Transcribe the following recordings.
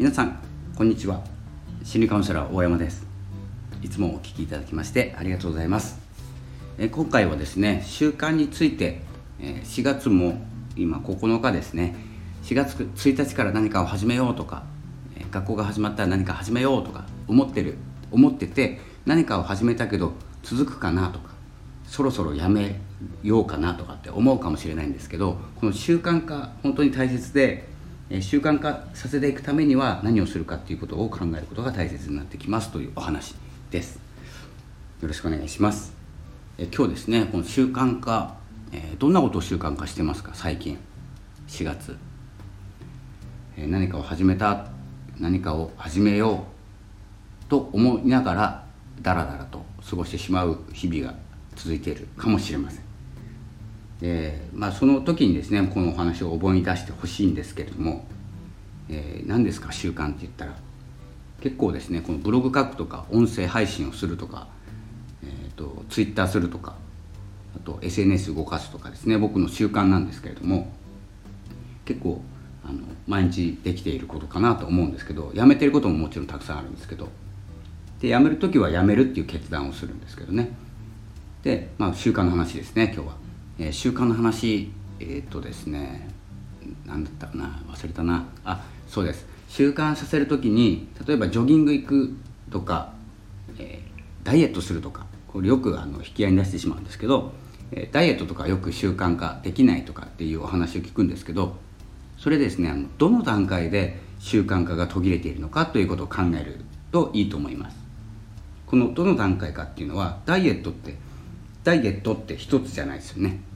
皆さんこんにちは。心理カウンセラー大山です。いつもお聞きいただきましてありがとうございます。え今回はですね習慣について4月も今9日ですね。4月1日から何かを始めようとか学校が始まったら何か始めようとか思ってる思ってて何かを始めたけど続くかなとかそろそろやめようかなとかって思うかもしれないんですけどこの習慣化本当に大切で習慣化させていくためには何をするかっていうことを考えることが大切になってきますというお話です。よろしくお願いします。え今日ですねこの習慣化、えどんなことを習慣化してますか？最近。4月、え何かを始めた何かを始めようと思いながらダラダラと過ごしてしまう日々が続いているかもしれません。でまあ、その時にですねこのお話を覚えに出してほしいんですけれども、えー、何ですか習慣って言ったら結構ですねこのブログ書くとか音声配信をするとか、えーと、ツイッターするとかあと SNS 動かすとかですね僕の習慣なんですけれども結構あの毎日できていることかなと思うんですけどやめてることももちろんたくさんあるんですけどでやめる時はやめるっていう決断をするんですけどねで、まあ、習慣の話ですね今日は。えー、習慣の話えっ、とですね何だったかな忘れたな。あそうです。習慣させる時に例えばジョギング行くとか、えー、ダイエットするとかこれよくあの引き合いに出してしまうんですけど、えダイエットとかよく習慣化できないとかっていうお話を聞くんですけどそれですねあのどの段階で習慣化が途切れているのかということを考えるといいと思います。このどの段階かっていうのはダイエットってダイエットって一つじゃないですよね。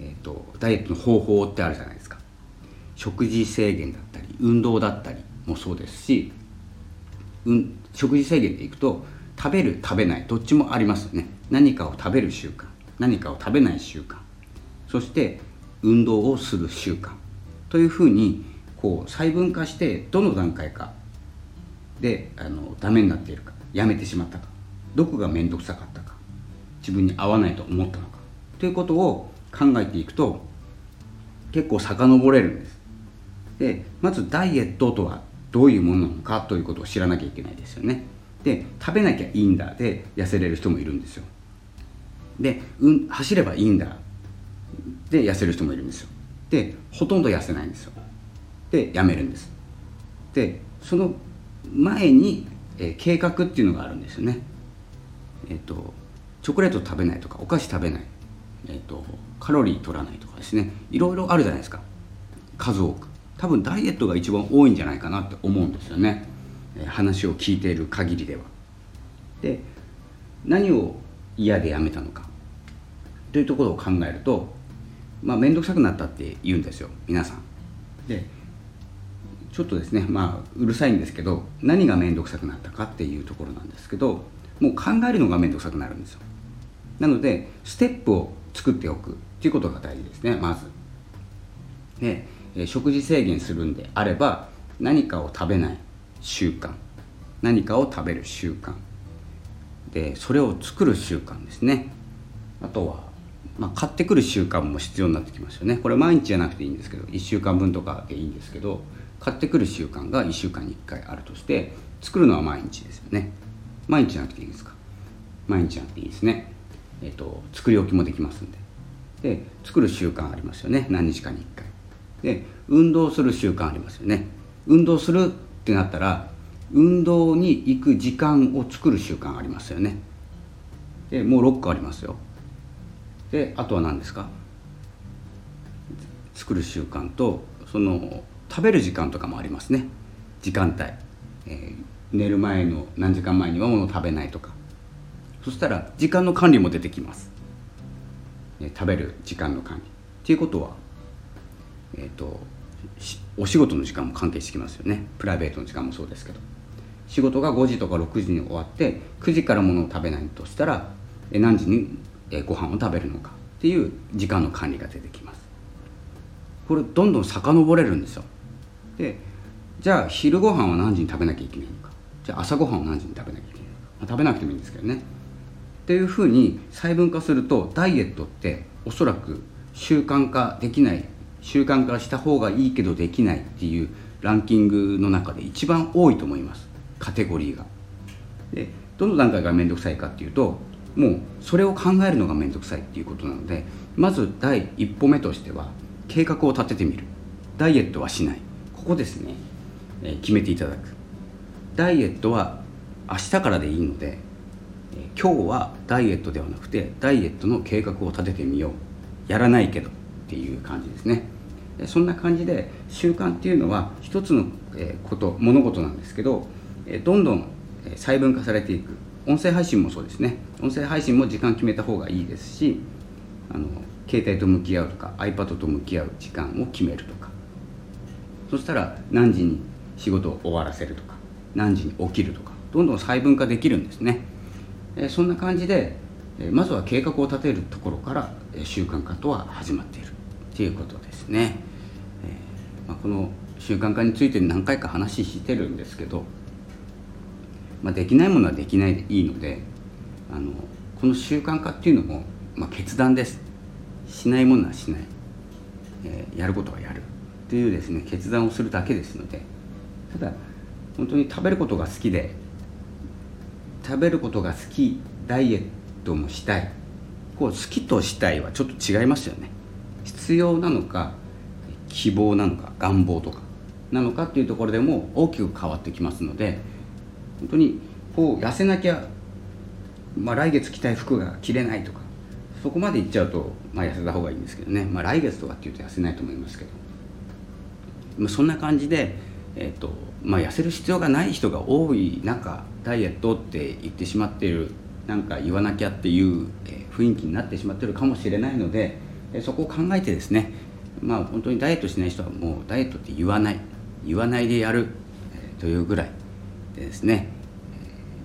えーと、ダイエットの方法ってあるじゃないですか。食事制限だったり運動だったりもそうですし、うん、食事制限でいくと食べる食べないどっちもありますよね。何かを食べる習慣何かを食べない習慣そして運動をする習慣。というふうにこう細分化してどの段階かであのダメになっているかやめてしまったかどこが面倒くさかったか自分に合わないと思ったのかということを考えていくと結構遡れるんです。でまずダイエットとはどういうものなのかということを知らなきゃいけないですよね。で食べなきゃいいんだで痩せれる人もいるんですよ。で、うん、走ればいいんだで痩せる人もいるんですよ。でほとんど痩せないんですよ。でやめるんです。でその前に、えー、計画っていうのがあるんですよね。えっ、ー、とチョコレート食べないとかお菓子食べない。えーと、カロリー取らないとかですね。いろいろあるじゃないですか。数多く。多分ダイエットが一番多いんじゃないかなって思うんですよね、話を聞いている限りでは。で何を嫌でやめたのか。というところを考えるとまあ面倒くさくなったって言うんですよ。皆さん。でちょっとですねまあうるさいんですけど何が面倒くさくなったかっていうところなんですけどもう考えるのが面倒くさくなるんですよ。なのでステップを作っておくっていうことが大事ですねまず。で食事制限するんであれば何かを食べない習慣何かを食べる習慣。でそれを作る習慣ですね。あとは、まあ、買ってくる習慣も必要になってきますよね。これ毎日じゃなくていいんですけど1週間分とかでいいんですけど買ってくる習慣が1週間に1回あるとして作るのは毎日ですよね。毎日じゃなくていいですか？毎日じゃなくていいですね。えーと、作り置きもできますんで。で作る習慣ありますよね。何日かに1回。で運動する習慣ありますよね。運動するってなったら運動に行く時間を作る習慣ありますよね。でもう6個ありますよ。であとは何ですか？作る習慣とその食べる時間とかもありますね。時間帯、えー、寝る前の何時間前にはものを食べないとか。そしたら時間の管理も出てきます、ね、食べる時間の管理。っていうことはえっ、ー、とお仕事の時間も関係してきますよね。プライベートの時間もそうですけど。仕事が5時とか6時に終わって9時からものを食べないとしたら何時にご飯を食べるのか。っていう時間の管理が出てきます。これどんどん遡れるんですよ。でじゃあ昼ご飯は何時に食べなきゃいけないのか。じゃあ朝ごはんは何時に食べなきゃいけないのか、まあ、食べなくてもいいんですけどね。っていうふうに細分化するとダイエットっておそらく習慣化できない習慣化した方がいいけどできないっていうランキングの中で一番多いと思います。カテゴリーが。でどの段階が面倒くさいかっていうともうそれを考えるのが面倒くさいっていうことなのでまず第一歩目としては計画を立ててみる。ダイエットはしない。ここですね、えー、決めていただく。ダイエットは明日からでいいので、今日はダイエットではなくてダイエットの計画を立ててみよう。やらないけど。っていう感じですね。そんな感じで習慣っていうのは一つのこと物事なんですけどどんどん細分化されていく。音声配信もそうですね。音声配信も時間決めた方がいいですしあの携帯と向き合うとか iPad と向き合う時間を決めるとか。そしたら何時に仕事を終わらせるとか何時に起きるとかどんどん細分化できるんですね、えそんな感じで、えまずは計画を立てるところから、え習慣化とは始まっている。ということですね、えまあ、この習慣化について何回か話してるんですけどまあ、できないものはできないでいいのであのこの習慣化っていうのも、まあ、決断です。しないものはしない、えー、やることはやる。というですね決断をするだけですのでただ本当に食べることが好きで食べることが好きダイエットもしたい。こう好きとしたいはちょっと違いますよね。必要なのか希望なのか願望とか。なのかっていうところでも大きく変わってきますので本当にこう痩せなきゃ、まあ、来月着たい服が着れないとかそこまでいっちゃうと、まあ、痩せた方がいいんですけどね、まあ、来月とかっていうと痩せないと思いますけど、まあ、そんな感じで、えーとまあ、痩せる必要がない人が多い中ダイエットって言ってしまっているなんか言わなきゃっていう、え雰囲気になってしまってるかもしれないので、えそこを考えてですねまあ本当にダイエットしない人はもうダイエットって言わない言わないでやる、というぐらいでですね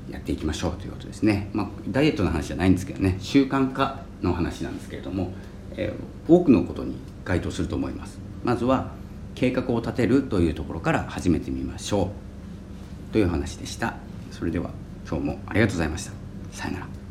やっていきましょうということですね、まあ、ダイエットの話じゃないんですけどね習慣化の話なんですけれども、え、多くのことに該当すると思います。まずは計画を立てるというところから始めてみましょう。という話でした。それでは今日もありがとうございました。さよなら。